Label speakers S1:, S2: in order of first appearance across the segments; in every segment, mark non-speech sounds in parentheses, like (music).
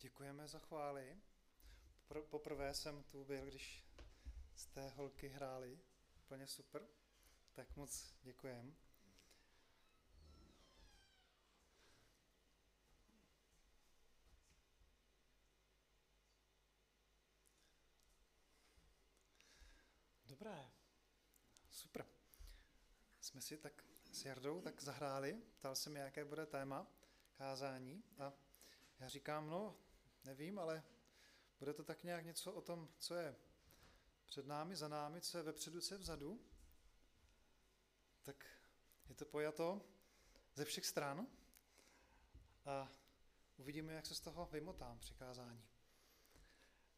S1: Děkujeme za chvály. Poprvé jsem tu byl, když jste holky hráli. Úplně super. Tak moc děkujem. Dobré. Super. Jsme si tak s Jardou tak zahráli. Ptal se mi, jaké bude téma kázání. A já říkám, no, nevím, ale bude to tak nějak něco o tom, co je před námi, za námi, co je vepředu, co je vzadu. Tak je to pojato ze všech stran a uvidíme, jak se z toho vymotám při kázání.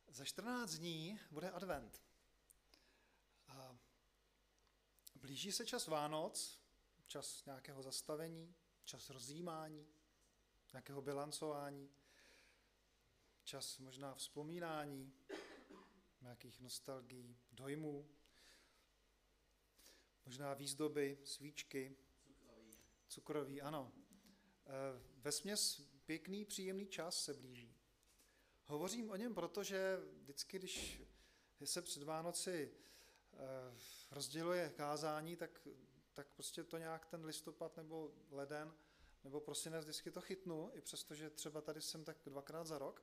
S1: Za 14 dní bude advent. A blíží se čas Vánoc, čas nějakého zastavení, čas rozjímání, nějakého bilancování, čas možná vzpomínání, nějakých nostalgií, dojmů, možná výzdoby, svíčky, cukroví, ano. E, ve směs pěkný, příjemný čas se blíží. Hovořím o něm proto, že vždycky, když se před Vánoci e, rozděluje kázání, tak, tak prostě to nějak ten listopad nebo leden nebo prosinec vždycky to chytnu, i přesto, že třeba tady jsem tak dvakrát za rok,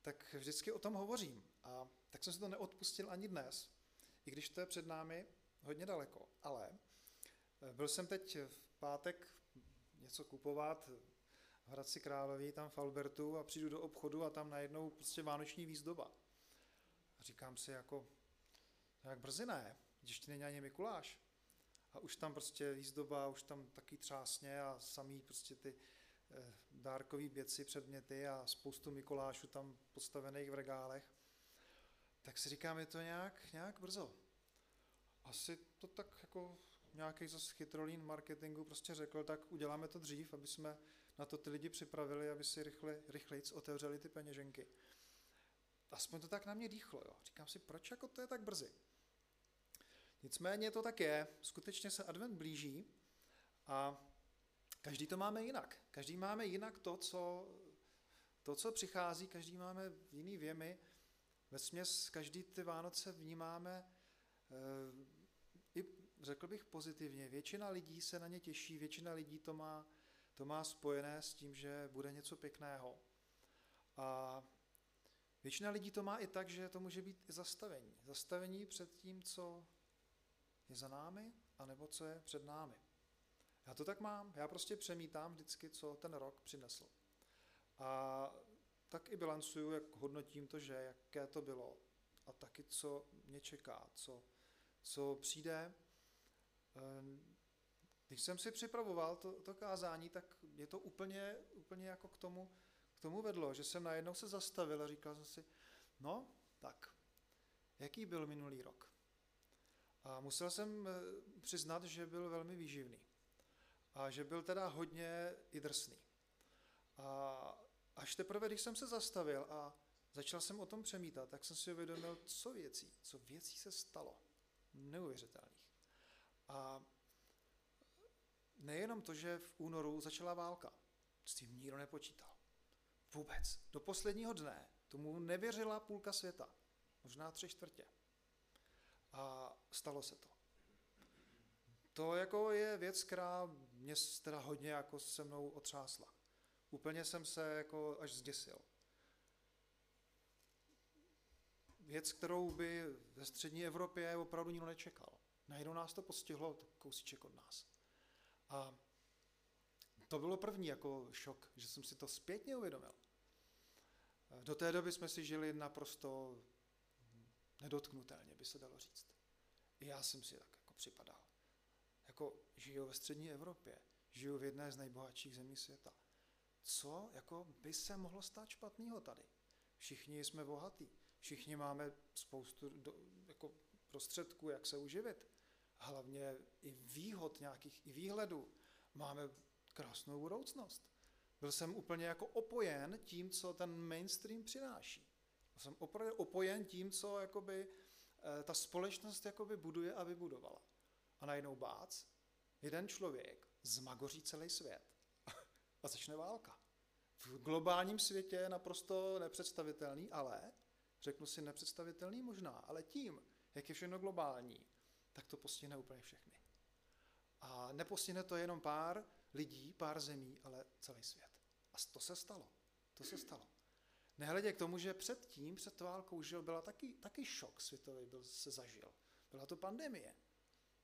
S1: tak vždycky o tom hovořím. A tak jsem si to neodpustil ani dnes, i když to je před námi hodně daleko. Ale eh, byl jsem teď v pátek něco kupovat v Hradci Královí, tam v Albertu a přijdu do obchodu a tam najednou prostě vánoční výzdoba. A říkám si jako, jak brzy ne, ještě není ani Mikuláš. A už tam prostě výzdoba, už tam taky třásně a samý prostě ty dárkové věci, předměty a spoustu Mikulášů tam postavených v regálech. Tak si říkám, je to nějak, nějak brzo. Asi to tak jako nějaký zase chytrolín marketingu prostě řekl, tak uděláme to dřív, aby jsme na to ty lidi připravili, aby si rychle, rychlejc otevřeli ty peněženky. Aspoň to tak na mě dýchlo, jo. Říkám si, proč jako to je tak brzy? Nicméně to tak je, skutečně se advent blíží a každý to máme jinak. Každý máme jinak to, co, to, co přichází, každý máme jiný věmy. Ve směs každý ty Vánoce vnímáme e, i, řekl bych pozitivně. Většina lidí se na ně těší, většina lidí to má, to má spojené s tím, že bude něco pěkného. A většina lidí to má i tak, že to může být i zastavení. Zastavení před tím, co je za námi, anebo co je před námi. Já to tak mám, já prostě přemítám vždycky, co ten rok přinesl. A tak i bilancuju, jak hodnotím to, že jaké to bylo a taky, co mě čeká, co, co přijde. Ehm, když jsem si připravoval to, to kázání, tak je to úplně, úplně jako k tomu, k tomu vedlo, že jsem najednou se zastavil a říkal jsem si, no, tak, jaký byl minulý rok? A musel jsem eh, přiznat, že byl velmi výživný. A že byl teda hodně i drsný. A až teprve, když jsem se zastavil a začal jsem o tom přemítat, tak jsem si uvědomil, co věcí, co věcí se stalo. Neuvěřitelných. A nejenom to, že v únoru začala válka, s tím nikdo nepočítal. Vůbec. Do posledního dne tomu nevěřila půlka světa. Možná tři čtvrtě. A stalo se to. To jako je věc, která mě teda hodně jako se mnou otřásla. Úplně jsem se jako až zděsil. Věc, kterou by ve střední Evropě opravdu nikdo nečekal. Najednou nás to postihlo kousíček od nás. A to bylo první jako šok, že jsem si to zpětně uvědomil. Do té doby jsme si žili naprosto nedotknutelně, by se dalo říct. I já jsem si tak jako připadal. Jako žiju ve střední Evropě, žiju v jedné z nejbohatších zemí světa. Co jako by se mohlo stát špatného tady? Všichni jsme bohatí, všichni máme spoustu do, jako prostředků, jak se uživit. Hlavně i výhod nějakých, i výhledů. Máme krásnou budoucnost. Byl jsem úplně jako opojen tím, co ten mainstream přináší. Jsem opravdu opojen tím, co jakoby, eh, ta společnost jakoby buduje a vybudovala. A najednou bác, jeden člověk zmagoří celý svět (laughs) a začne válka. v globálním světě je naprosto nepředstavitelný, ale, řeknu si nepředstavitelný možná, ale tím, jak je všechno globální, tak to postihne úplně všechny. A nepostihne to jenom pár lidí, pár zemí, ale celý svět. A to se stalo. To se stalo. Nehledě k tomu, že předtím, před válkou, žil, byla taky, taky šok světový, byl, se zažil. Byla to pandemie.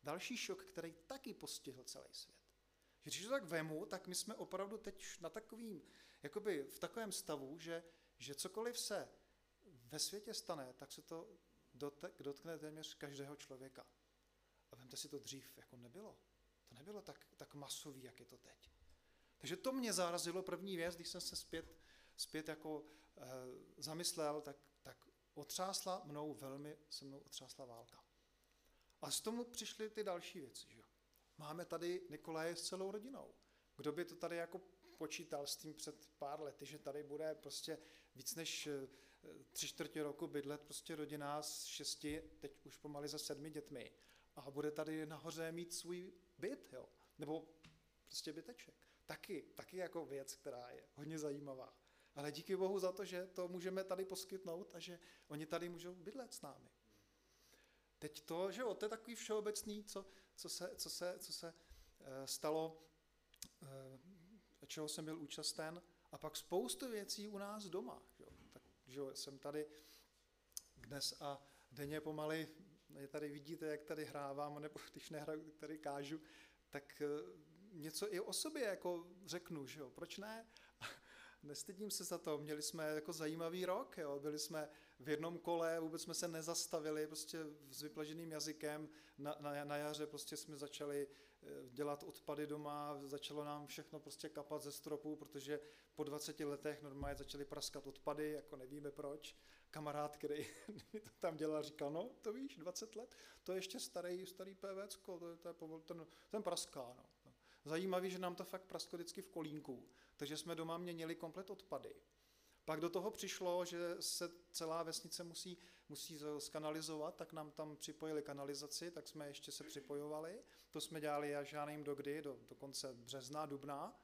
S1: Další šok, který taky postihl celý svět. Že když to tak vemu, tak my jsme opravdu teď na takovým, jakoby v takovém stavu, že, že cokoliv se ve světě stane, tak se to dotkne téměř každého člověka. A vemte si to dřív, jako nebylo. To nebylo tak, tak masový, jak je to teď. Takže to mě zarazilo první věc, když jsem se zpět, zpět jako e, zamyslel, tak, tak otřásla mnou velmi, se mnou otřásla válka. A z tomu přišly ty další věci. Že? Máme tady Nikolaje s celou rodinou. Kdo by to tady jako počítal s tím před pár lety, že tady bude prostě víc než eh, tři čtvrtě roku bydlet prostě rodina s šesti, teď už pomaly za sedmi dětmi a bude tady nahoře mít svůj byt, jo? nebo prostě byteček. Taky, taky jako věc, která je hodně zajímavá. Ale díky Bohu za to, že to můžeme tady poskytnout a že oni tady můžou bydlet s námi. Teď to, že jo, to je takový všeobecný, co, co se, co se, co se uh, stalo, uh, čeho jsem byl účasten, a pak spoustu věcí u nás doma. Že jo. Tak, že jo, jsem tady dnes a denně pomaly, tady vidíte, jak tady hrávám, nebo (laughs) když nehraju, tady kážu, tak uh, něco i o sobě jako řeknu, že jo, proč ne? Nestydím se za to, měli jsme jako zajímavý rok, jo, byli jsme v jednom kole, vůbec jsme se nezastavili prostě s vyplaženým jazykem, na, na, na jaře prostě jsme začali eh, dělat odpady doma, začalo nám všechno prostě kapat ze stropu, protože po 20 letech normálně začaly praskat odpady, jako nevíme proč. Kamarád, který mi (laughs) to tam dělal, říkal, no to víš, 20 let, to je ještě starý, starý PVC, to, je, to je ten, ten praská, no. Zajímavý, že nám to fakt prasklo vždycky v kolínku, takže jsme doma měnili komplet odpady. Pak do toho přišlo, že se celá vesnice musí, musí skanalizovat, tak nám tam připojili kanalizaci, tak jsme ještě se připojovali. To jsme dělali až já nevím do kdy, do, do konce března, dubna.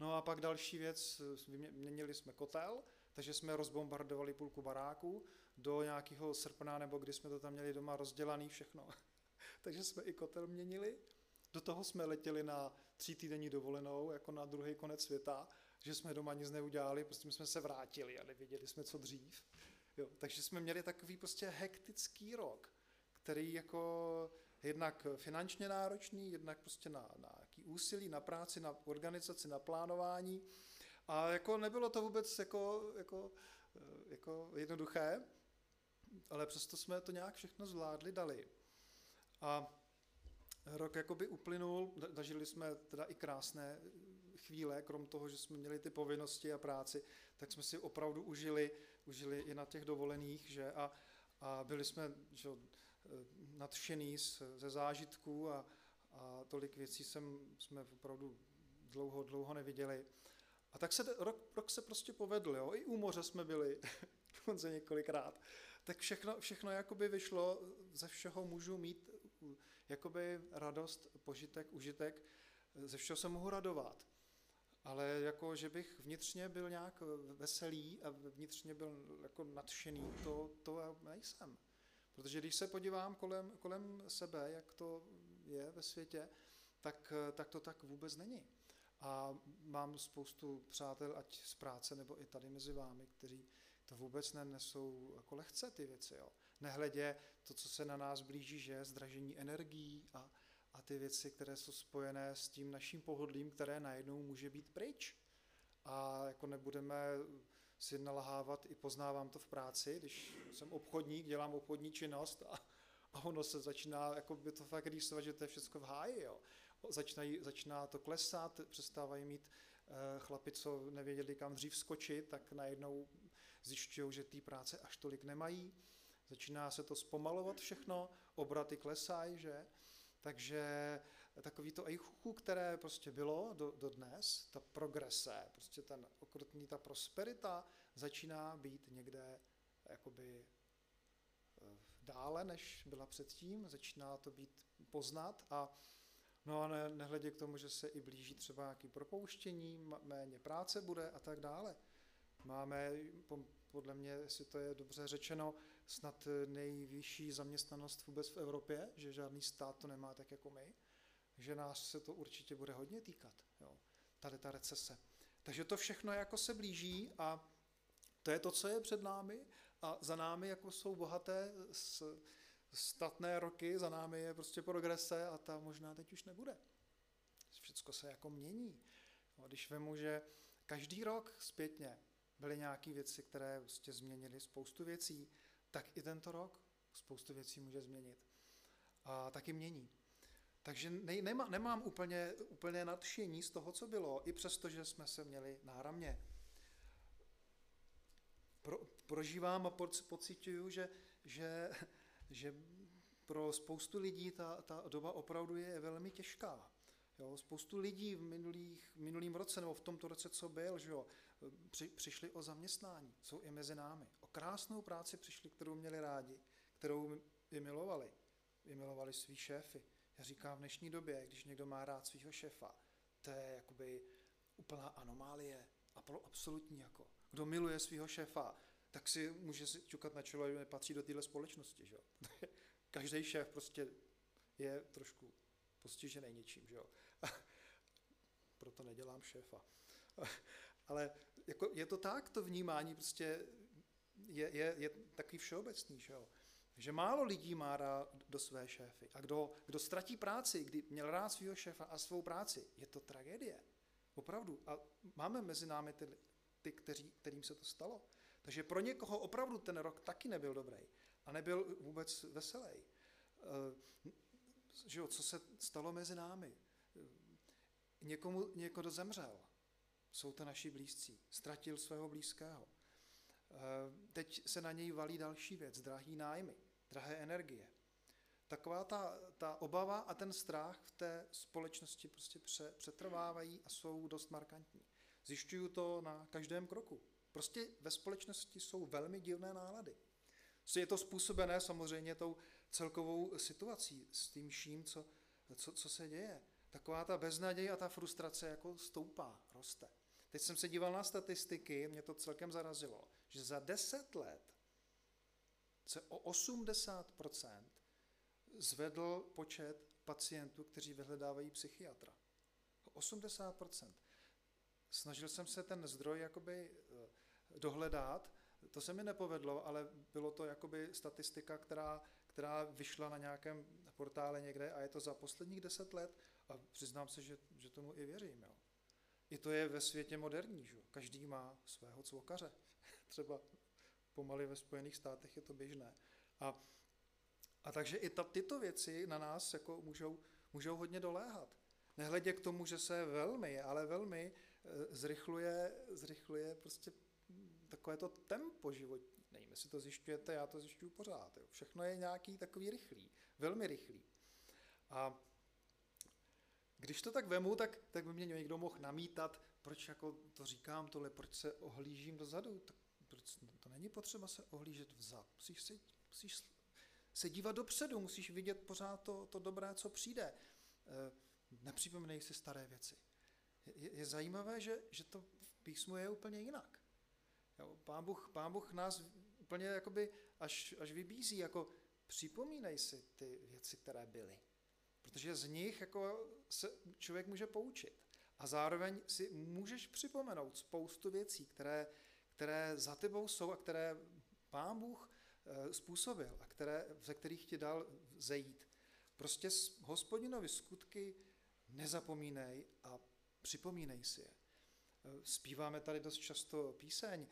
S1: No a pak další věc, měnili jsme kotel, takže jsme rozbombardovali půlku baráku do nějakého srpna, nebo kdy jsme to tam měli doma rozdělaný všechno. (laughs) takže jsme i kotel měnili. Do toho jsme letěli na tří týdenní dovolenou, jako na druhý konec světa, že jsme doma nic neudělali, prostě jsme se vrátili a nevěděli jsme, co dřív. Jo, takže jsme měli takový prostě hektický rok, který jako jednak finančně náročný, jednak prostě na, na jaký úsilí, na práci, na organizaci, na plánování. A jako nebylo to vůbec jako, jako, jako jednoduché, ale přesto jsme to nějak všechno zvládli, dali. A rok jakoby uplynul, zažili jsme teda i krásné chvíle, krom toho, že jsme měli ty povinnosti a práci, tak jsme si opravdu užili, užili i na těch dovolených, že a, a byli jsme že, nadšený ze zážitků a, a tolik věcí jsem, jsme opravdu dlouho, dlouho neviděli. A tak se rok, rok se prostě povedl, jo? i u moře jsme byli, (laughs) dokonce několikrát. Tak všechno, všechno jakoby vyšlo, ze všeho můžu mít jakoby radost, požitek, užitek, ze všeho se mohu radovat. Ale jako, že bych vnitřně byl nějak veselý a vnitřně byl jako nadšený, to, to já nejsem. Protože když se podívám kolem, kolem sebe, jak to je ve světě, tak, tak to tak vůbec není. A mám spoustu přátel, ať z práce nebo i tady mezi vámi, kteří to vůbec nenesou jako lehce ty věci. Jo. Nehledě to, co se na nás blíží, že zdražení energií a, a ty věci, které jsou spojené s tím naším pohodlím, které najednou může být pryč. A jako nebudeme si nalahávat, i poznávám to v práci, když jsem obchodník, dělám obchodní činnost a, a ono se začíná, jako by to fakt rýsovat, že to je všechno v háji, jo. Začínají, začíná to klesat, přestávají mít e, chlapi, co nevěděli kam dřív skočit, tak najednou zjišťují, že té práce až tolik nemají. Začíná se to zpomalovat všechno, obraty klesají, že? Takže takový to ejchuchu, které prostě bylo do, do dnes, ta progrese, prostě ten okrutný, ta prosperita začíná být někde jakoby eh, dále, než byla předtím, začíná to být poznat a, No a ne, nehledě k tomu, že se i blíží třeba nějaký propouštění, méně práce bude a tak dále. Máme, podle mě, jestli to je dobře řečeno, snad nejvyšší zaměstnanost vůbec v Evropě, že žádný stát to nemá tak jako my, že nás se to určitě bude hodně týkat, jo, tady ta recese. Takže to všechno jako se blíží a to je to, co je před námi a za námi jako jsou bohaté statné roky, za námi je prostě progrese a ta možná teď už nebude. Všechno se jako mění. Když vemu, že každý rok zpětně byly nějaké věci, které prostě změnily spoustu věcí, tak i tento rok spoustu věcí může změnit. A taky mění. Takže ne, nemá, nemám úplně, úplně nadšení z toho, co bylo, i přesto, že jsme se měli náramně. Pro, prožívám a pocituju, že, že, že pro spoustu lidí ta, ta doba opravdu je velmi těžká. Jo, spoustu lidí v minulých, minulým roce nebo v tomto roce, co byl, že jo, při, přišli o zaměstnání, jsou i mezi námi. Krásnou práci přišli, kterou měli rádi, kterou i milovali. Milovali svý šéfy. Já říkám, v dnešní době, když někdo má rád svého šéfa, to je jakoby úplná anomálie, absolutní jako. Kdo miluje svého šéfa, tak si může si čukat na čelo, že nepatří do téhle společnosti. Že? (laughs) Každý šéf prostě je trošku postižený něčím. Že? (laughs) Proto nedělám šéfa. (laughs) Ale jako je to tak, to vnímání prostě je, je, je takový všeobecný. Že? že málo lidí má rád do své šéfy. A kdo, kdo ztratí práci, kdy měl rád svého šéfa a svou práci, je to tragédie. Opravdu. A máme mezi námi ty, ty kteří, kterým se to stalo. Takže pro někoho opravdu ten rok taky nebyl dobrý a nebyl vůbec veselý. Eh, že jo, co se stalo mezi námi? Někomu někdo zemřel. Jsou to naši blízcí. Ztratil svého blízkého. Eh, teď se na něj valí další věc, drahý nájmy, drahé energie. Taková ta, ta obava a ten strach v té společnosti prostě přetrvávají a jsou dost markantní. Zjišťuju to na každém kroku. Prostě ve společnosti jsou velmi divné nálady. Je to způsobené samozřejmě tou celkovou situací, s tím vším, co, co, co se děje. Taková ta beznaděj a ta frustrace jako stoupá, roste. Teď jsem se díval na statistiky, mě to celkem zarazilo, že za 10 let se o 80% zvedl počet pacientů, kteří vyhledávají psychiatra. O 80%. Snažil jsem se ten zdroj jakoby eh, dohledat, to se mi nepovedlo, ale bylo to jakoby statistika, která, která vyšla na nějakém portále někde a je to za posledních deset let a přiznám se, že, že tomu i věřím. Jo. I to je ve světě moderní, že? každý má svého cvokaře. Třeba pomaly ve Spojených státech je to běžné. A, a takže i ta, tyto věci na nás jako můžou, můžou hodně doléhat. Nehledě k tomu, že se velmi, ale velmi e, zrychluje, zrychluje prostě takové to tempo životní. Nevím, jestli to zjišťujete, já to zjišťuju pořád. Jo. Všechno je nějaký takový rychlý, velmi rychlý. A když to tak vemu, tak, tak by mě někdo mohl namítat, proč jako to říkám tohle, proč se ohlížím dozadu, tak proč to není potřeba se ohlížet vzad. Musíš se, musíš se dívat dopředu, musíš vidět pořád to, to dobré, co přijde. E, nepřipomínej si staré věci. Je, je zajímavé, že, že to v písmu je úplně jinak. Jo, pán, Bůh, pán Bůh nás úplně jakoby až, až vybízí, jako připomínej si ty věci, které byly. Protože z nich jako se člověk může poučit. A zároveň si můžeš připomenout spoustu věcí, které, které za tebou jsou a které pán Bůh eh, způsobil a které, ze kterých ti dal zejít. Prostě hospodinovi skutky nezapomínej a připomínej si je. Eh, zpíváme tady dost často píseň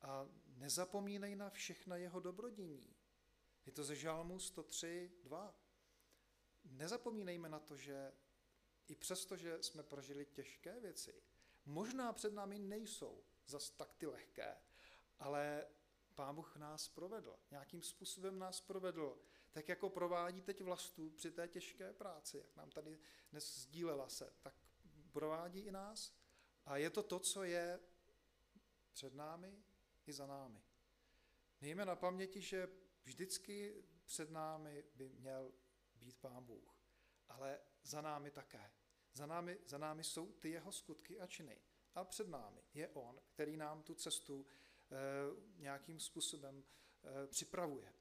S1: a nezapomínej na všechna jeho dobrodění. Je to ze Žalmu 103, 2. Nezapomínejme na to, že i přesto, že jsme prožili těžké věci, možná před námi nejsou zas tak ty lehké, ale Pán Bůh nás provedl, nějakým způsobem nás provedl, tak jako provádí teď vlastu při té těžké práci, jak nám tady dnes sdílela se, tak provádí i nás. A je to to, co je před námi i za námi. Mějme na paměti, že vždycky před námi by měl být Pán Bůh. Ale za námi také. Za námi, za námi jsou ty jeho skutky a činy. A před námi je on, který nám tu cestu e, nějakým způsobem e, připravuje.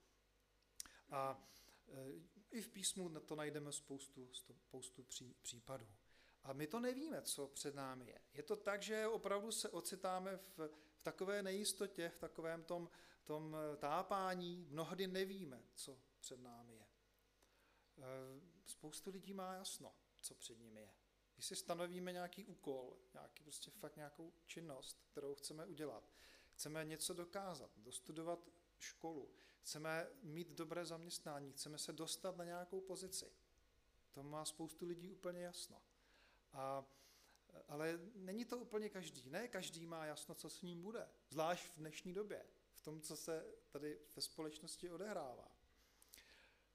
S1: A e, i v písmu na to najdeme spoustu, spoustu pří, případů. A my to nevíme, co před námi je. Je to tak, že opravdu se ocitáme v, v takové nejistotě, v takovém tom, tom tápání, mnohdy nevíme, co před námi je. Spoustu lidí má jasno, co před nimi je. Když si stanovíme nějaký úkol, nějaký prostě fakt nějakou činnost, kterou chceme udělat, chceme něco dokázat, dostudovat školu, chceme mít dobré zaměstnání, chceme se dostat na nějakou pozici. To má spoustu lidí úplně jasno. A, ale není to úplně každý. Ne každý má jasno, co s ním bude. Zvlášť v dnešní době, v tom, co se tady ve společnosti odehrává.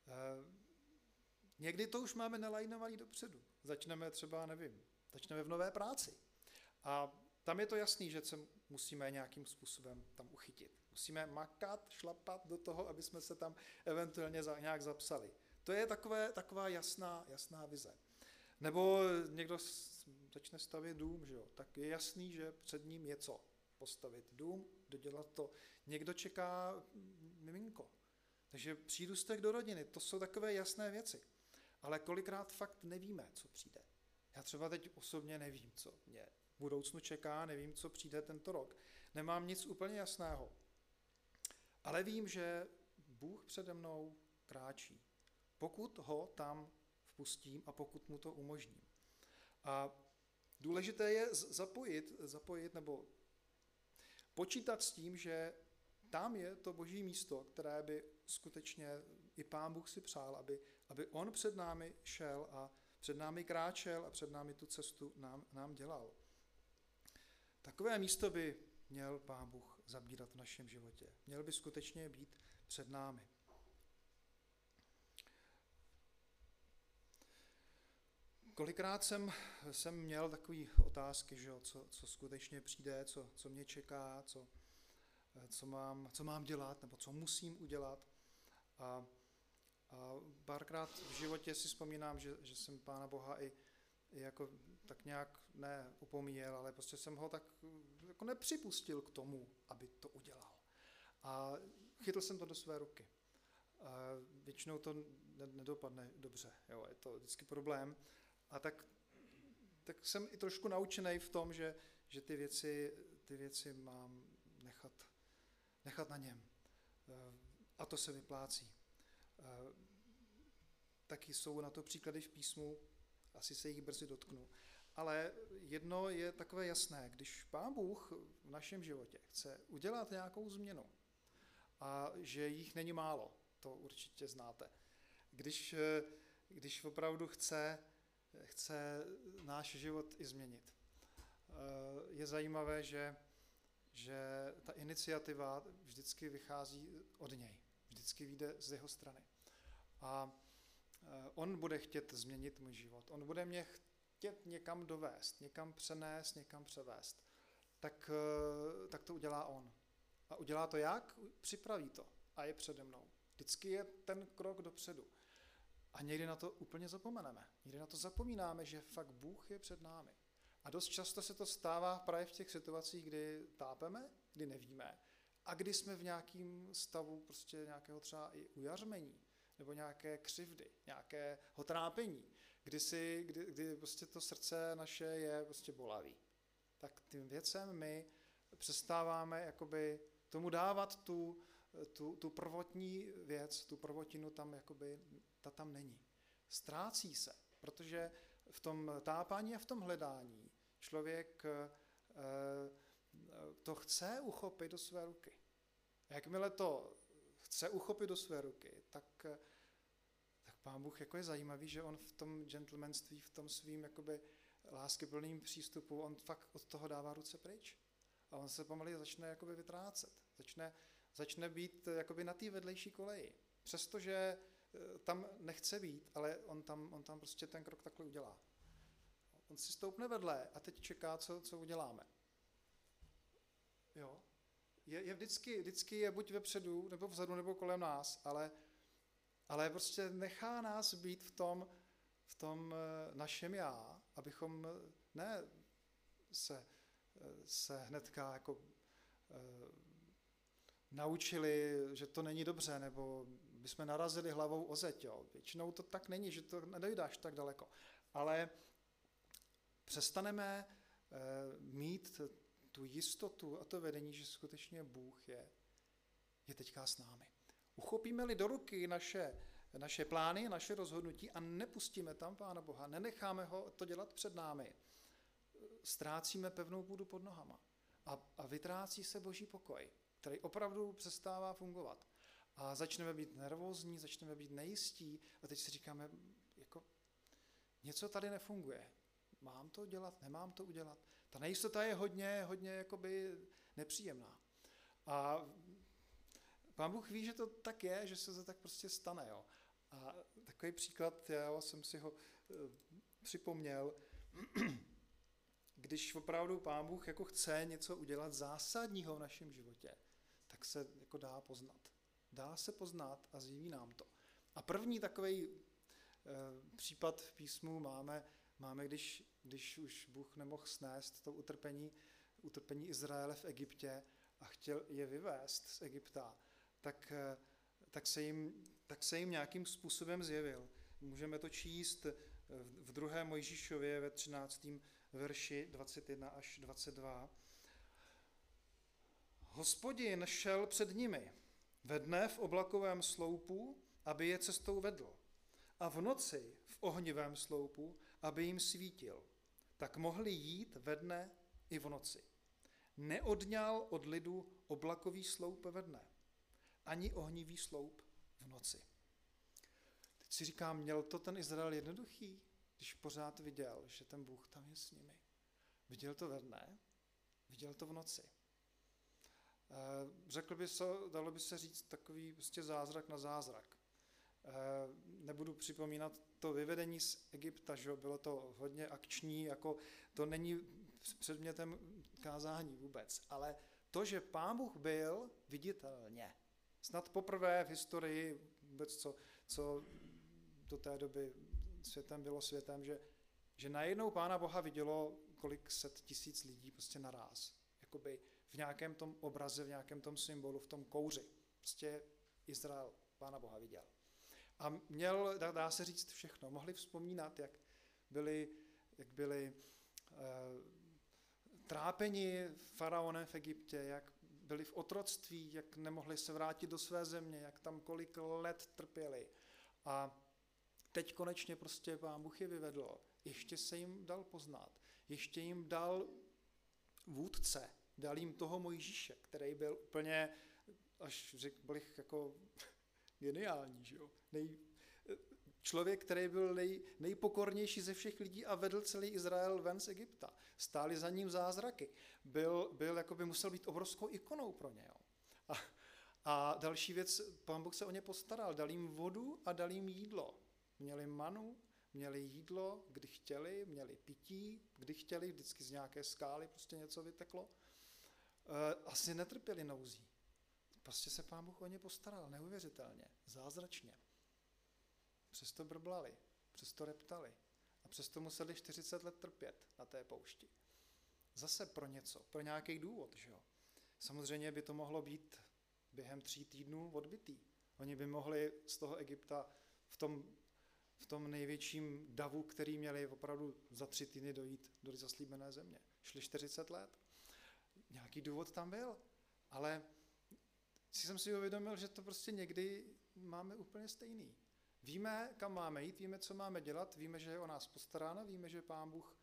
S1: E, někdy to už máme nalajnovaný dopředu. Začneme třeba, nevím, začneme v nové práci. A tam je to jasný, že se musíme nějakým způsobem tam uchytit. Musíme makat, šlapat do toho, aby jsme se tam eventuálně za, nějak zapsali. To je takové, taková jasná, jasná vize. Nebo někdo začne stavět dům, že jo? tak je jasný, že před ním je co? Postavit dům, dodělat to. Někdo čeká miminko. Takže přírůstek do rodiny, to jsou takové jasné věci. Ale kolikrát fakt nevíme, co přijde. Já třeba teď osobně nevím, co mě v budoucnu čeká, nevím, co přijde tento rok. Nemám nic úplně jasného. Ale vím, že Bůh přede mnou kráčí. Pokud ho tam vpustím a pokud mu to umožním. A důležité je zapojit, zapojit nebo počítat s tím, že tam je to boží místo, které by skutečně i pán Bůh si přál, aby, aby on před námi šel a před námi kráčel a před námi tu cestu nám, nám dělal. Takové místo by měl pán Bůh zabírat v našem životě. Měl by skutečně být před námi. Kolikrát jsem, jsem měl takové otázky, že jo, co, co skutečně přijde, co, co mě čeká, co, co, mám, co mám dělat, nebo co musím udělat. A, a párkrát v životě si vzpomínám, že, že jsem Pána Boha i, i jako tak nějak ne upomíjel, ale prostě jsem ho tak jako nepřipustil k tomu, aby to udělal. A chytl jsem to do své ruky. A většinou to nedopadne dobře, jo, je to vždycky problém. A tak, tak jsem i trošku naučený v tom, že, že ty, věci, ty věci mám nechat, nechat na něm. A to se vyplácí. Taky jsou na to příklady v písmu, asi se jich brzy dotknu. Ale jedno je takové jasné, když Pán Bůh v našem životě chce udělat nějakou změnu a že jich není málo, to určitě znáte. Když, když opravdu chce, chce náš život i změnit. Je zajímavé, že, že ta iniciativa vždycky vychází od něj, vždycky vyjde z jeho strany. A on bude chtět změnit můj život. On bude mě chtět někam dovést, někam přenést, někam převést, tak, eh, tak to udělá on. A udělá to jak? Připraví to a je přede mnou. Vždycky je ten krok dopředu. A někdy na to úplně zapomeneme. Někdy na to zapomínáme, že fakt Bůh je před námi. A dost často se to stává právě v těch situacích, kdy tápeme, kdy nevíme a kdy jsme v nějakém stavu prostě nějakého třeba i ujařmení nebo nějaké křivdy, nějakého trápení kdy, si, kdy, kdy prostě to srdce naše je prostě bolavý. Tak tím věcem my přestáváme jakoby tomu dávat tu, tu, tu prvotní věc, tu prvotinu tam jakoby, ta tam není. Ztrácí se, protože v tom tápání a v tom hledání člověk eh, to chce uchopit do své ruky. Jakmile to chce uchopit do své ruky, tak pán Bůh jako je zajímavý, že on v tom gentlemanství, v tom svým jakoby láskyplným přístupu, on fakt od toho dává ruce pryč. A on se pomalu začne jakoby vytrácet. Začne, začne být jakoby na té vedlejší koleji. Přestože eh, tam nechce být, ale on tam, on tam prostě ten krok takhle udělá. On si stoupne vedle a teď čeká, co, co uděláme. Jo? Je, je vždycky, vždycky je buď vepředu, nebo vzadu, nebo kolem nás, ale ale prostě nechá nás být v tom, v tom eh, našem já, abychom eh, ne se, se hnedka jako naučili, že to není dobře, nebo bychom narazili hlavou o zeď. Jo. Většinou to tak není, že to nedojdáš tak daleko. Ale přestaneme mít tu jistotu a to vedení, že skutečně Bůh je, je teďka s námi. Uchopíme-li do ruky naše, naše plány, naše rozhodnutí a nepustíme tam Pána Boha, nenecháme ho to dělat před námi, ztrácíme pevnou půdu pod nohama a, a vytrácí se boží pokoj, který opravdu přestává fungovat. A začneme být nervózní, začneme být nejistí a teď si říkáme, jako něco tady nefunguje. Mám to dělat, nemám to udělat. Ta nejistota je hodně, hodně jakoby nepříjemná. A pán Bůh ví, že to tak je, že se to tak prostě stane. Jo. A takový příklad, já jsem si ho e, připomněl, (clears throat) když opravdu pán Bůh jako chce něco udělat zásadního v našem životě, tak se jako dá poznat. Dá se poznat a zjeví nám to. A první takový e, případ v písmu máme máme, když, když už Bůh nemohl snést to utrpení, utrpení Izraele v Egyptě a chtěl je vyvést z Egypta, tak, tak, se, jim, tak se jim nějakým způsobem zjevil. Můžeme to číst v druhé Mojžíšově ve 13. verši 21 až 22. Hospodin šel před nimi ve dne v oblakovém sloupu, aby je cestou vedl, a v noci v ohnivém sloupu, aby jim svítil. Tak mohli jít ve dne i v noci. Neodňal od lidu oblakový sloup ve dne, ani ohnivý sloup v noci. Teď si říkám, měl to ten Izrael jednoduchý, když pořád viděl, že ten Bůh tam je s nimi. Viděl to ve dne, viděl to v noci. Eh, řekl by se, dalo by se říct takový prostě zázrak na zázrak. Eh, nebudu připomínat to vyvedení z Egypta, že bylo to hodně akční, jako to není předmětem kázání vůbec, ale to, že Pán Bůh byl viditelně, snad poprvé v historii vůbec, co, co do té doby světem bylo světem, že, že najednou Pána Boha vidělo kolik set tisíc lidí prostě naraz. Jakoby v nějakém tom obraze, v nějakém tom symbolu, v tom kouři. Prostě Izrael Pána Boha viděl. A měl, dá, se říct, všechno. Mohli vzpomínat, jak byli, jak byli uh, trápeni faraonem v Egyptě, jak byli v otroctví, jak nemohli se vrátit do své země, jak tam kolik let trpěli. A teď konečně prostě pán Bůh je vyvedl. Ještě se jim dal poznat. Ještě jim dal vůdce. Dal jim toho Mojžíše, který byl úplně, až řekl bych, jako geniální, že jo? Nej, člověk, který byl nej, nejpokornější ze všech lidí a vedl celý Izrael ven z Egypta. Stáli za ním zázraky. Byl, byl jako by musel být obrovskou ikonou pro ně. Jo? A, a další věc, pán Bůh se o ně postaral, dal jim vodu a dal jim jídlo. Měli manu, měli jídlo, kdy chtěli, měli pití, kdy chtěli, vždycky z nějaké skály prostě něco vyteklo. E, asi netrpěli nouzí. Prostě se pán Bůh o ně postaral, neuvěřitelně, zázračně. Přesto brblali, přesto reptali a přesto museli 40 let trpět na té poušti. Zase pro něco, pro nějaký důvod, že jo. Samozřejmě by to mohlo být během tří týdnů odbitý. Oni by mohli z toho Egypta v tom, v tom největším davu, který měli opravdu za tři týdny dojít do zaslíbené země. Šli 40 let. Nějaký důvod tam byl, ale si jsem si uvědomil, že to prostě někdy máme úplně stejný. Víme, kam máme jít, víme, co máme dělat, víme, že je o nás postaráno, víme, že Pán Bůh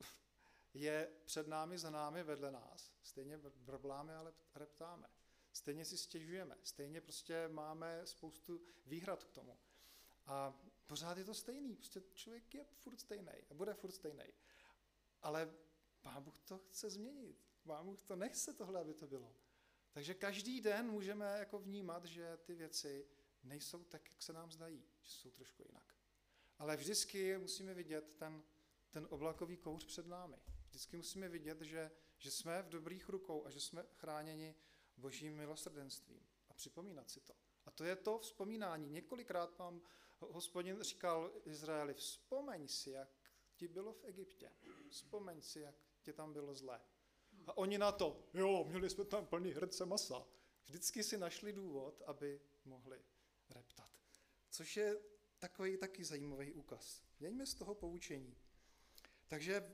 S1: (laughs) je před námi, za námi, vedle nás. Stejně brbláme, ale reptáme. Stejně si stěžujeme. Stejně prostě máme spoustu výhrad k tomu. A pořád je to stejný. Prostě člověk je furt stejný a bude furt stejný. Ale Pán Bůh to chce změnit. Pán Bůh to nechce tohle, aby to bylo. Takže každý den můžeme jako vnímat, že ty věci nejsou tak, jak se nám zdají, že jsou trošku jinak. Ale vždycky musíme vidět ten, ten oblakový kouř před námi. Vždycky musíme vidět, že, že jsme v dobrých rukou a že jsme chráněni božím milosrdenstvím. A připomínat si to. A to je to vzpomínání. Několikrát vám hospodin říkal Izraeli, vzpomeň si, jak ti bylo v Egyptě. Vzpomeň si, jak ti tam bylo zlé. A oni na to, jo, měli jsme tam plný hrnce masa. Vždycky si našli důvod, aby mohli reptat. Což je takový taky zajímavý úkaz. Mějme z toho poučení. Takže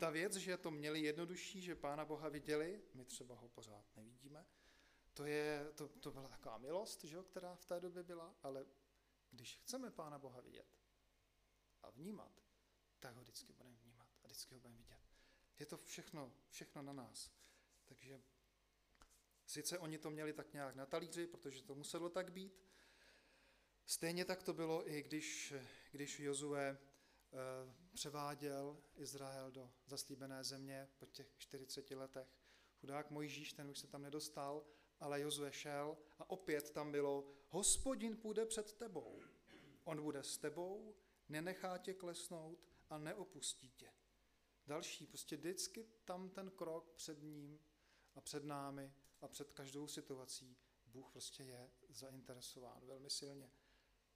S1: ta věc, že to měli jednodušší, že Pána Boha viděli, my třeba ho pořád nevidíme, to, je, to, to byla taková milost, že, která v té době byla, ale když chceme Pána Boha vidět a vnímat, tak ho vždycky budeme vnímat a vždycky ho budeme vidět. Je to všechno, všechno na nás. Takže sice oni to měli tak nějak na talíři, protože to muselo tak být, stejně tak to bylo i když, když Jozue Eh, převáděl Izrael do zaslíbené země po těch 40 letech. Chudák Mojžíš, ten už se tam nedostal, ale Jozue šel a opět tam bylo, hospodin půjde před tebou. On bude s tebou, nenechá tě klesnout a neopustí tě. Další, prostě vždycky tam ten krok před ním a před námi a před každou situací Bůh prostě je zainteresován velmi silně.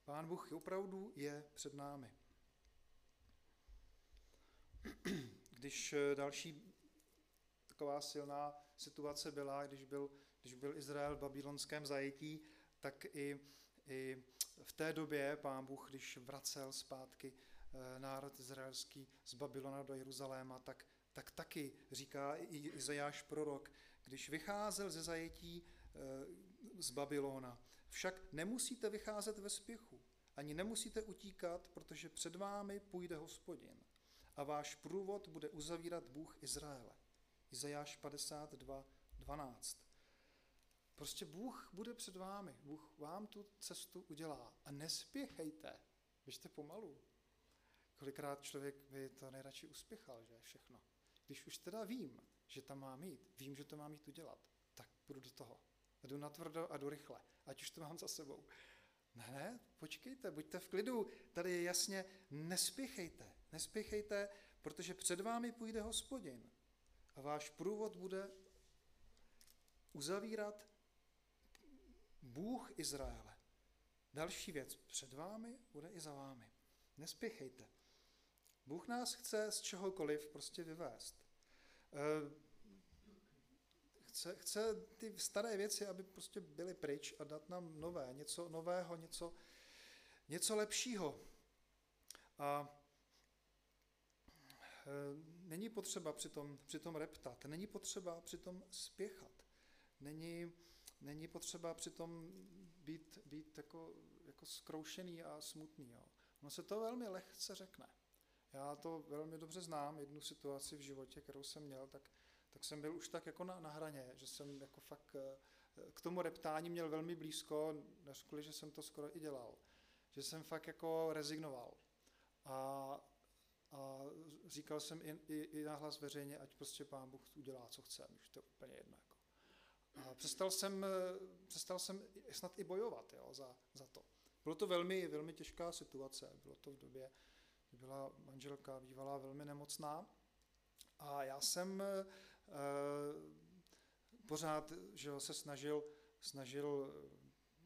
S1: Pán Bůh opravdu je před námi. (clears throat) Když eh, další taková silná situace byla, když byl, když byl Izrael v babylonském zajetí, tak i, i v té době pán Bůh, když vracel zpátky národ izraelský z Babylona do Jeruzaléma, tak, tak taky říká i Izajáš prorok, když vycházel ze zajetí eh, z Babylona. Však nemusíte vycházet ve spěchu, ani nemusíte utíkat, protože před vámi půjde hospodin a váš průvod bude uzavírat Bůh Izraele. Izajáš 52, 12. Prostě Bůh bude před vámi. Bůh vám tu cestu udělá. A nespěchejte. Běžte pomalu. Kolikrát člověk by to nejradši uspěchal, že všechno. Když už teda vím, že tam mám jít, vím, že to mám jít udělat, tak půjdu do toho. A jdu natvrdo a jdu rychle, ať už to mám za sebou. Ne, ne, počkejte, buďte v klidu. Tady je jasně, nespěchejte. Nespěchejte, protože před vámi půjde hospodin a váš průvod bude uzavírat Bůh Izraele. Další věc, před vámi bude i za vámi. Nespěchejte. Bůh nás chce z čehokoliv prostě vyvést. Eh, chce, chce ty staré věci, aby prostě byly pryč a dát nám nové, něco nového, něco, něco lepšího. A Eh, není potřeba přitom, přitom reptat, není potřeba přitom spěchat, není, není potřeba přitom být, být jako, jako skroušený a smutný. Jo. Ono se to velmi lehce řekne. Já to velmi dobře znám, jednu situaci v životě, kterou jsem měl, tak, tak jsem byl už tak jako na, na hraně, že jsem jako fakt eh, k tomu reptání měl velmi blízko, než že jsem to skoro i dělal. Že jsem fakt jako rezignoval. A a říkal jsem i, i, i nahlas veřejně, ať prostě pán Bůh udělá, co chce, už to je úplně jedno. Jako. A přestal jsem, přestal jsem snad i bojovat jo, za, za to. Bylo to velmi, velmi těžká situace. Bylo to v době, byla manželka bývalá velmi nemocná. A já jsem e, pořád že se snažil, snažil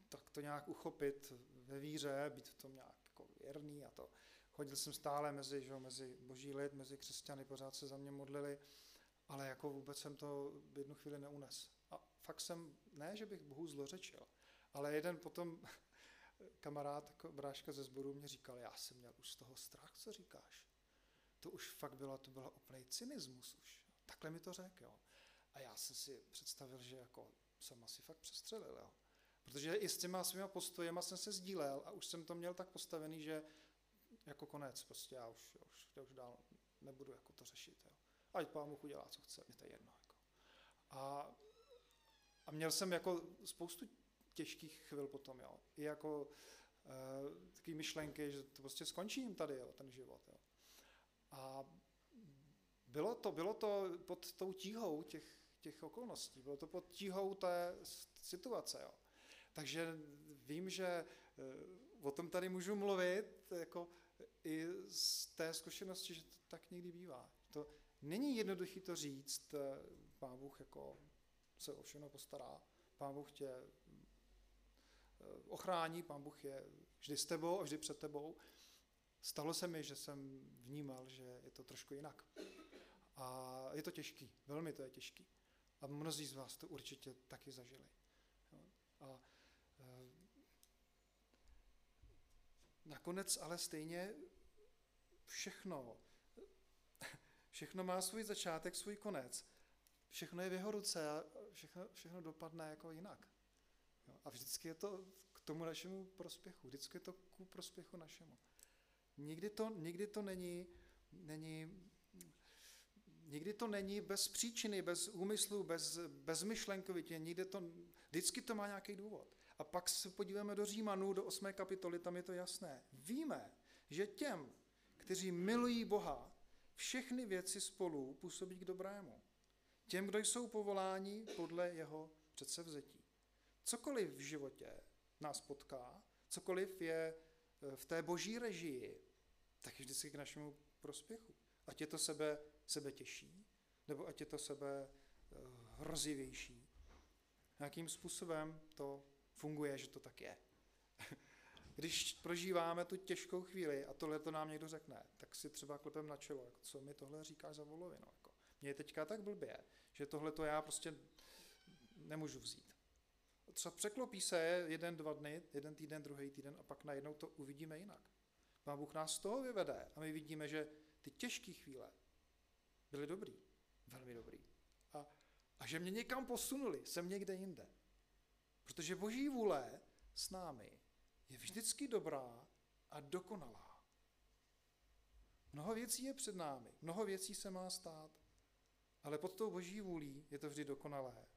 S1: tak to nějak uchopit ve víře, být v tom nějak jako věrný a to. Chodil jsem stále mezi, že, mezi boží lid, mezi křesťany, pořád se za mě modlili, ale jako vůbec jsem to v jednu chvíli neunes. A fakt jsem, ne, že bych Bohu zlořečil, ale jeden potom kamarád, jako bráška ze sboru, mě říkal, já jsem měl už z toho strach, co říkáš. To už fakt bylo, to byl úplný cynismus už. Takhle mi to řekl. A já jsem si představil, že jako jsem asi fakt přestřelil, jo. Protože i s těma svýma postojema jsem se sdílel a už jsem to měl tak postavený, že jako konec, prostě já už, já už, já už dál nebudu jako to řešit. Jo. Ať pán Bůh udělá, co chce, mě to je jedno. Jako. A, a měl jsem jako spoustu těžkých chvil potom, jo. I jako e, takové myšlenky, že to prostě skončím tady, jo, ten život. Jo. A bylo to, bylo to pod tou tíhou těch, těch okolností, bylo to pod tíhou té situace. Jo. Takže vím, že e, o tom tady můžu mluvit, jako i z té zkušenosti, že to tak někdy bývá. To není jednoduché to říct, eh, pán Bůh jako se o všechno postará, pán Bůh tě ochrání, pán Bůh je vždy s tebou a vždy před tebou. Stalo se mi, že jsem vnímal, že je to trošku jinak. A je to těžký, velmi to je těžký. A mnozí z vás to určitě taky zažili. A e, nakonec ale stejně všechno, všechno má svůj začátek, svůj konec. Všechno je v jeho ruce a všechno, všechno dopadne jako jinak. A vždycky je to k tomu našemu prospěchu, vždycky je to ku prospěchu našemu. Nikdy to, nikdy to není, není Nikdy to není bez příčiny, bez úmyslu, bez, bez myšlenkovitě, nikdy to, vždycky to má nějaký důvod. A pak se podíváme do Římanů, do 8. kapitoly, tam je to jasné. Víme, že těm, kteří milují Boha, všechny věci spolu působí k dobrému. Těm, kdo jsou povoláni podle jeho předsevzetí. Cokoliv v životě nás potká, cokoliv je e, v té boží režii, tak je vždycky k našemu prospěchu. Ať je to sebe, sebe těžší, nebo ať je to sebe uh, hrozivější. Jakým způsobem to funguje, že to tak je. (laughs) Když prožíváme tu těžkou chvíli a tohle to nám někdo řekne, tak si třeba klepem na čelo, jako, co mi tohle říkáš za volovinu. Jako. Je teďka tak blbě, že tohle to já prostě nemůžu vzít. Třeba překlopí se jeden, dva dny, jeden týden, druhý týden a pak najednou to uvidíme jinak. Pán Bůh nás z toho vyvede a my vidíme, že ty těžké chvíle byly dobrý, velmi dobrý. A, a že mě někam posunuli, jsem někde jinde. Protože boží vůle s námi je vždycky dobrá a dokonalá. Mnoho věcí je před námi, mnoho věcí se má stát, ale pod tou boží vůlí je to vždy dokonalé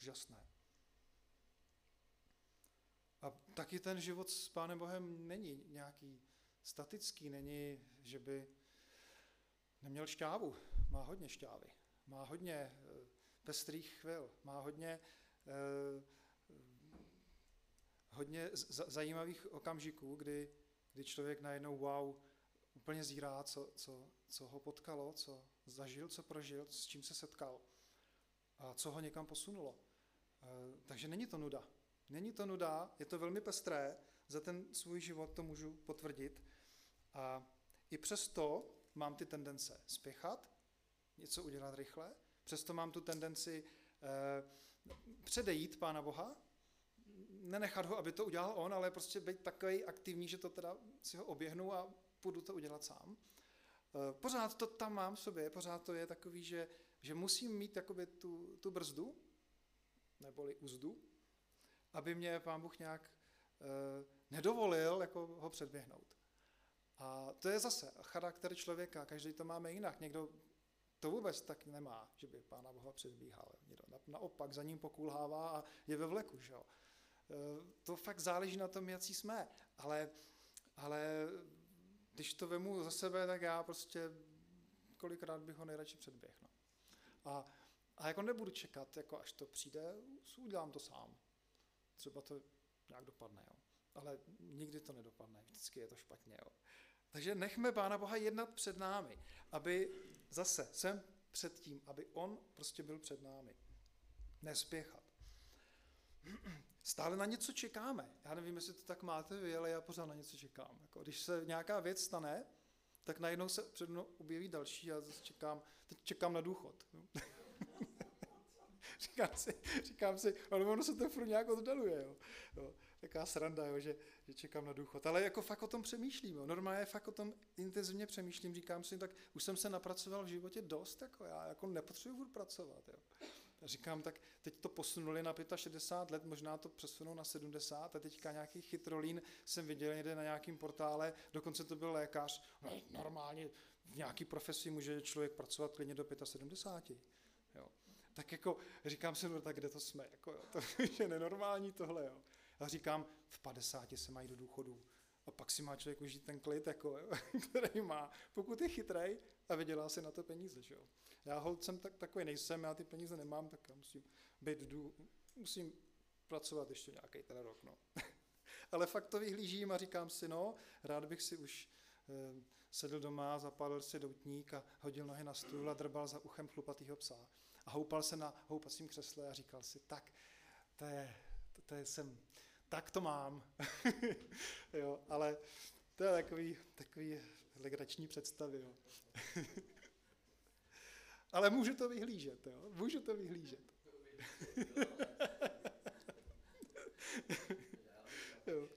S1: úžasné. A taky ten život s Pánem Bohem není nějaký statický, není, že by neměl šťávu. Má hodně šťávy, má hodně eh, pestrých chvil, má hodně, eh, hodně zajímavých okamžiků, kdy, kdy člověk najednou wow, úplně zírá, co, co, co ho potkalo, co zažil, co prožil, s čím se setkal a co ho někam posunulo. Eh, takže není to nuda. Není to nuda, je to velmi pestré, za ten svůj život to můžu potvrdit. A i přesto mám ty tendence spěchat, něco udělat rychle, přesto mám tu tendenci eh, předejít Pána Boha, nenechat ho, aby to udělal on, ale prostě být takový aktivní, že to teda si ho oběhnu a půjdu to udělat sám. Eh, pořád to tam mám v sobě, pořád to je takový, že, že musím mít jakoby tu, tu brzdu, neboli úzdu, aby mě pán Bůh nějak eh, nedovolil jako ho předběhnout. A to je zase charakter člověka, každý to máme jinak. Někdo to vůbec tak nemá, že by pána Boha předbíhal. Někdo naopak za ním pokulhává a je ve vleku. Že jo? E, to fakt záleží na tom, jaký jsme. Ale, ale když to vemu za sebe, tak já prostě kolikrát bych ho nejradši předběhl. No. A, a jako nebudu čekat, jako až to přijde, udělám to sám. Třeba to nějak dopadne, jo. Ale nikdy to nedopadne, vždycky je to špatně, jo. Takže nechme Pána Boha jednat před námi, aby zase jsem před tím, aby On prostě byl před námi. Nespěchat. (clears throat) Stále na něco čekáme. Já nevím, jestli to tak máte vy, ale já pořád na něco čekám. Jako, když se nějaká věc stane, tak najednou se před mnou objeví další a zase čekám, teď čekám na důchod. (laughs) říkám si, říkám si, ale ono se to furt nějak oddaluje. Jo. Jo taká sranda, jo, že, že čekám na důchod. Ale jako fakt o tom přemýšlím. Jo. Normálně fakt o tom intenzivně přemýšlím. Říkám si, tak už jsem se napracoval v životě dost, jako já jako nepotřebuji pracovat. Jo. Říkám, tak teď to posunuli na 65 let, možná to přesunou na 70 a teďka nějaký chytrolín jsem viděl někde na nějakém portále, dokonce to byl lékař. No, normálně v nějaký profesi může člověk pracovat klidně do 75. Jo. Tak jako říkám si, no tak kde to jsme, jako, jo, (laughs) to je nenormální tohle. Jo. A říkám, v 50 se mají do důchodu. A pak si má člověk užít ten klid, jako, (laughs) který má, pokud je chytrej a vydělá si na to peníze. Že jo. Já hold jsem tak, takový nejsem, já ty peníze nemám, tak já musím být dů, musím pracovat ještě nějaký ten rok. No. (laughs) Ale fakt to vyhlížím a říkám si, no, rád bych si už eh, sedl doma, zapálil si doutník a hodil nohy na stůl a drbal za uchem chlupatýho psa. A houpal se na houpacím křesle a říkal si, tak, to je to, to je, jsem, tak to mám. (laughs) jo, ale to je takový, takový legrační představy. Jo. (laughs) ale můžu to vyhlížet, jo? můžu to vyhlížet. (laughs) jo.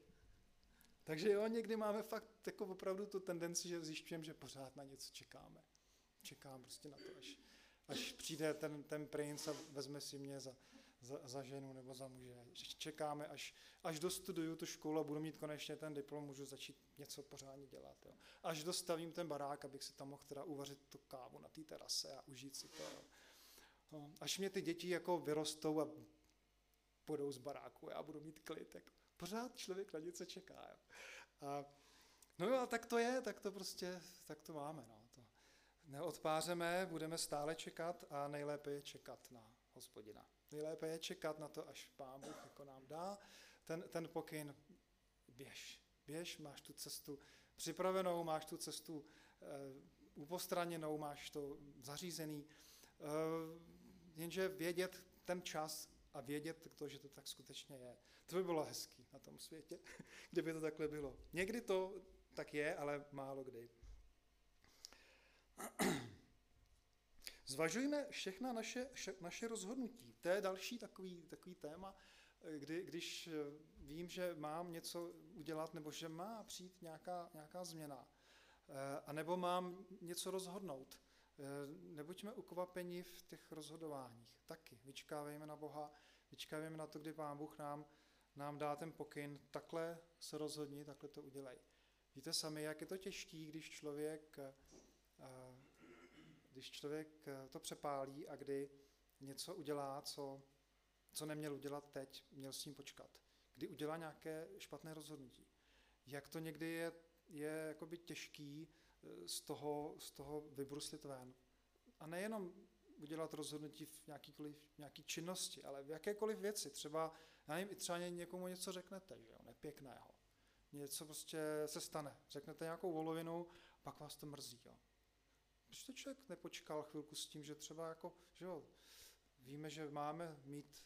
S1: Takže jo, někdy máme fakt jako opravdu tu tendenci, že zjišťujeme, že pořád na něco čekáme. Čekám prostě na to, až, až přijde ten, ten princ a vezme si mě za, za, za ženu nebo za muže. Čekáme, až, až dostuduju tu školu a budu mít konečně ten diplom, můžu začít něco pořádně dělat. Jo. Až dostavím ten barák, abych si tam mohl teda uvařit tu kávu na té terase a užít si to. Jo. No, až mě ty děti jako vyrostou a půjdou z baráku, já budu mít klid. Tak pořád člověk na něco čeká. Jo. A, no jo, tak to je, tak to prostě, tak to máme. No. To neodpářeme, budeme stále čekat a nejlépe je čekat na hospodina. Nejlépe je čekat na to, až Pán Bůh jako nám dá ten, ten pokyn. Běž, běž, máš tu cestu připravenou, máš tu cestu e, upostraněnou, máš to zařízený. E, jenže vědět ten čas a vědět to, že to tak skutečně je. To by bylo hezký na tom světě, (laughs) kdyby to takhle bylo. Někdy to tak je, ale málo kdy. (clears throat) Zvažujme všechna naše, naše rozhodnutí. To je další takový, takový téma, kdy, když vím, že mám něco udělat, nebo že má přijít nějaká, nějaká změna, eh, a nebo mám něco rozhodnout. Eh, nebuďme ukvapeni v těch rozhodováních. Taky vyčkávejme na Boha, vyčkávejme na to, kdy Pán Bůh nám, nám dá ten pokyn, takhle se rozhodni, takhle to udělej. Víte sami, jak je to těžký, když člověk eh, když člověk eh, to přepálí a kdy něco udělá, co, co neměl udělat teď, měl s tím počkat. Kdy udělá nějaké špatné rozhodnutí. Jak to někdy je, je jakoby těžký eh, z toho, z toho vybruslit ven. A nejenom udělat rozhodnutí v nějakýkoliv, nějaký činnosti, ale v jakékoliv věci. Třeba, já nevím, třeba někomu něco řeknete, že jo, nepěkného. Něco prostě se stane. Řeknete nějakou volovinu, pak vás to mrzí. Jo. Proč to člověk nepočkal chvilku s tím, že třeba jako, že jo, víme, že máme mít,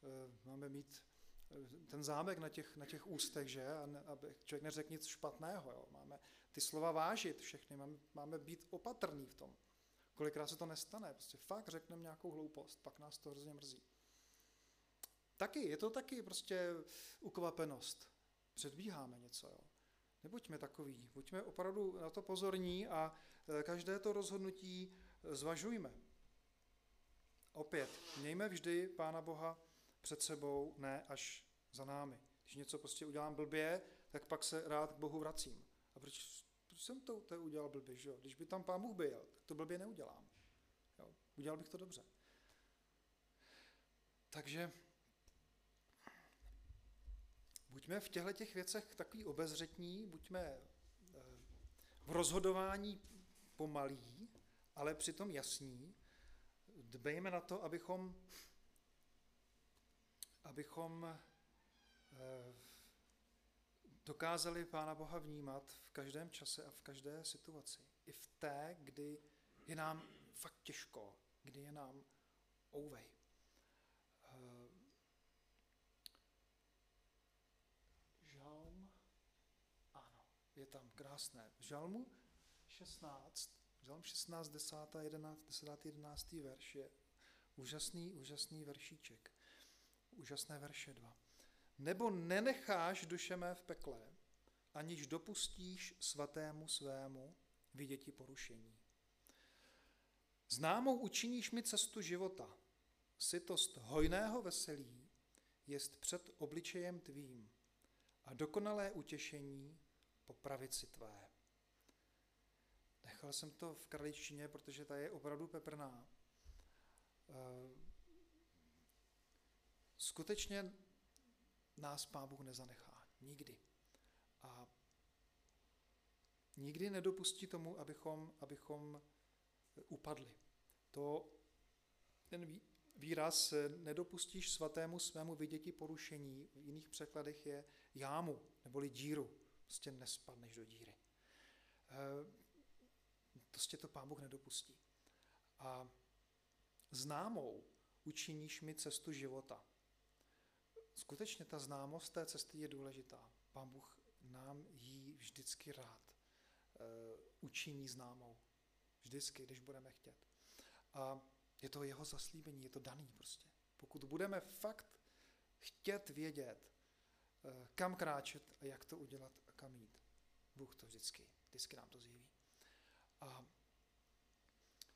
S1: uh, máme mít uh, ten zámek na těch, na těch ústech, že, a ne, aby člověk neřekl nic špatného, jo. máme ty slova vážit všechny, máme, máme být opatrný v tom. Kolikrát se to nestane, prostě fakt řekneme nějakou hloupost, pak nás to hrozně mrzí. Taky, je to taky prostě ukvapenost. Předbíháme něco, jo. Nebuďme takový, buďme opravdu na to pozorní a e, každé to rozhodnutí e, zvažujme. Opět, mějme vždy Pána Boha před sebou, ne až za námi. Když něco prostě udělám blbě, tak pak se rád k Bohu vracím. A proč, proč jsem to, to udělal blbě, že? Když by tam Pán Bůh byl, tak to blbě neudělám. Jo? Udělal bych to dobře. Takže buďme v těchto těch věcech takový obezřetní, buďme eh, v rozhodování pomalí, ale přitom jasní. Dbejme na to, abychom, abychom eh, dokázali Pána Boha vnímat v každém čase a v každé situaci. I v té, kdy je nám fakt těžko, kdy je nám ouvej. Je tam krásné. V Žalmu 16, Žalm 16, 10, 11, 10, 11. verš je úžasný, úžasný veršíček. Úžasné verše 2. Nebo nenecháš duše mé v pekle, aniž dopustíš svatému svému viděti porušení. Známou učiníš mi cestu života, sytost hojného veselí jest před obličejem tvým a dokonalé utěšení po pravici tvé. Nechal jsem to v kraličtině, protože ta je opravdu peprná. Eh, skutečně nás Pán Bůh nezanechá. Nikdy. A nikdy nedopustí tomu, abychom, abychom upadli. To, ten výraz nedopustíš svatému svému viděti porušení, v jiných překladech je jámu, neboli díru prostě nespadneš do díry. Eh, prostě to pán Bůh nedopustí. A známou učiníš mi cestu života. skutečně ta známost té cesty je důležitá. Pán Bůh nám ji vždycky rád uh, učiní známou. Vždycky, když budeme chtět. A je to jeho zaslíbení, je to daný prostě. Pokud budeme fakt chtět vědět, uh, kam kráčet a jak to udělat kam jít, Bůh to vždycky, vždycky nám to zjeví. A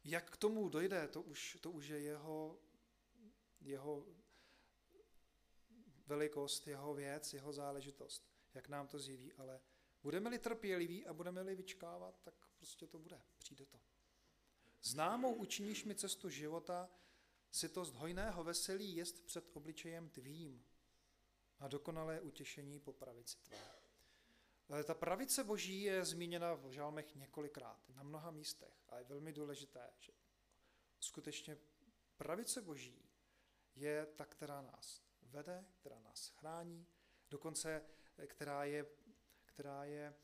S1: jak k tomu dojde, to už, to už je jeho, jeho velikost, jeho věc, jeho záležitost, jak nám to zjeví, ale budeme-li trpěliví a budeme-li vyčkávat, tak prostě to bude, přijde to. Známou učiníš mi cestu života, sytost hojného veselí jest před obličejem tvým a dokonalé utěšení po pravici tvé. Ta pravice boží je zmíněna v žálmech několikrát, na mnoha místech a je velmi důležité, že skutečně pravice boží je ta, která nás vede, která nás chrání, dokonce která je, která je e,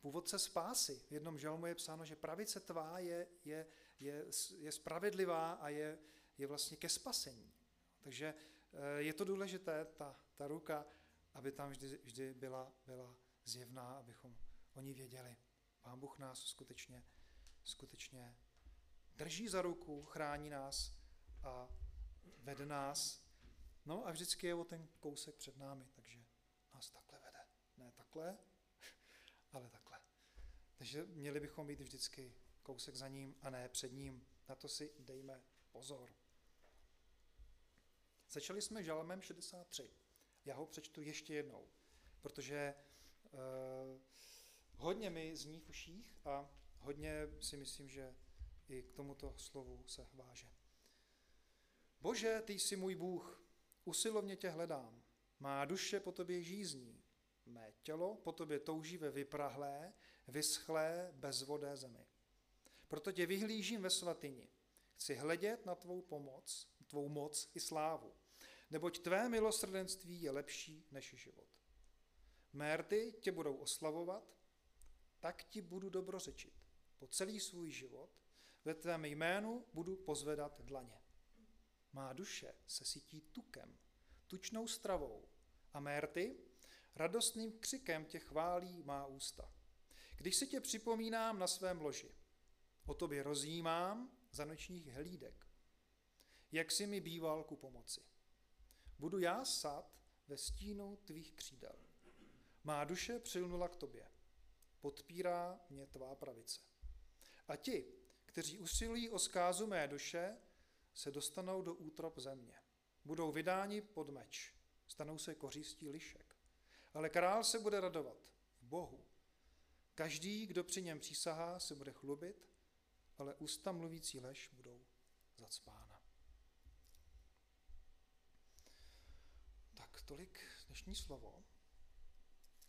S1: původce spásy. V jednom žalmu je psáno, že pravice tvá je, je, je, je spravedlivá a je, je vlastně ke spasení. Takže e, je to důležité, ta, ta ruka, aby tam vždy, vždy byla, byla zjevná, abychom o ní věděli. Pán Bůh nás skutečně, skutečně drží za ruku, chrání nás a vede nás. No a vždycky je o ten kousek před námi, takže nás takhle vede. Ne takhle, (laughs) ale takhle. Takže měli bychom být vždycky kousek za ním a ne před ním. Na to si dejme pozor. Začali jsme žalmem 63. Já ho přečtu ještě jednou, protože uh, hodně mi zní v uších a hodně si myslím, že i k tomuto slovu se váže. Bože, ty jsi můj Bůh, usilovně tě hledám. Má duše po tobě žízní, mé tělo po tobě touží ve vyprahlé, vyschlé, bezvodé zemi. Proto tě vyhlížím ve svatyni. Chci hledět na tvou pomoc, tvou moc i slávu neboť tvé milosrdenství je lepší než život. Mérty tě budou oslavovat, tak ti budu dobrořečit. Po celý svůj život ve tvém jménu budu pozvedat dlaně. Má duše se sytí tukem, tučnou stravou a mérty radostným křikem tě chválí má ústa. Když si tě připomínám na svém loži, o tobě rozjímám za nočních hlídek, jak si mi býval ku pomoci. Budu já sad ve stínu tvých křídel. Má duše přilnula k tobě. Podpírá mě tvá pravice. A ti, kteří usilují o zkázu mé duše, se dostanou do útrop země. Budou vydáni pod meč. Stanou se kořistí lišek. Ale král se bude radovat v Bohu. Každý, kdo při něm přísahá, se bude chlubit, ale ústa mluvící lež budou zacpána. Tolik dnešní slovo.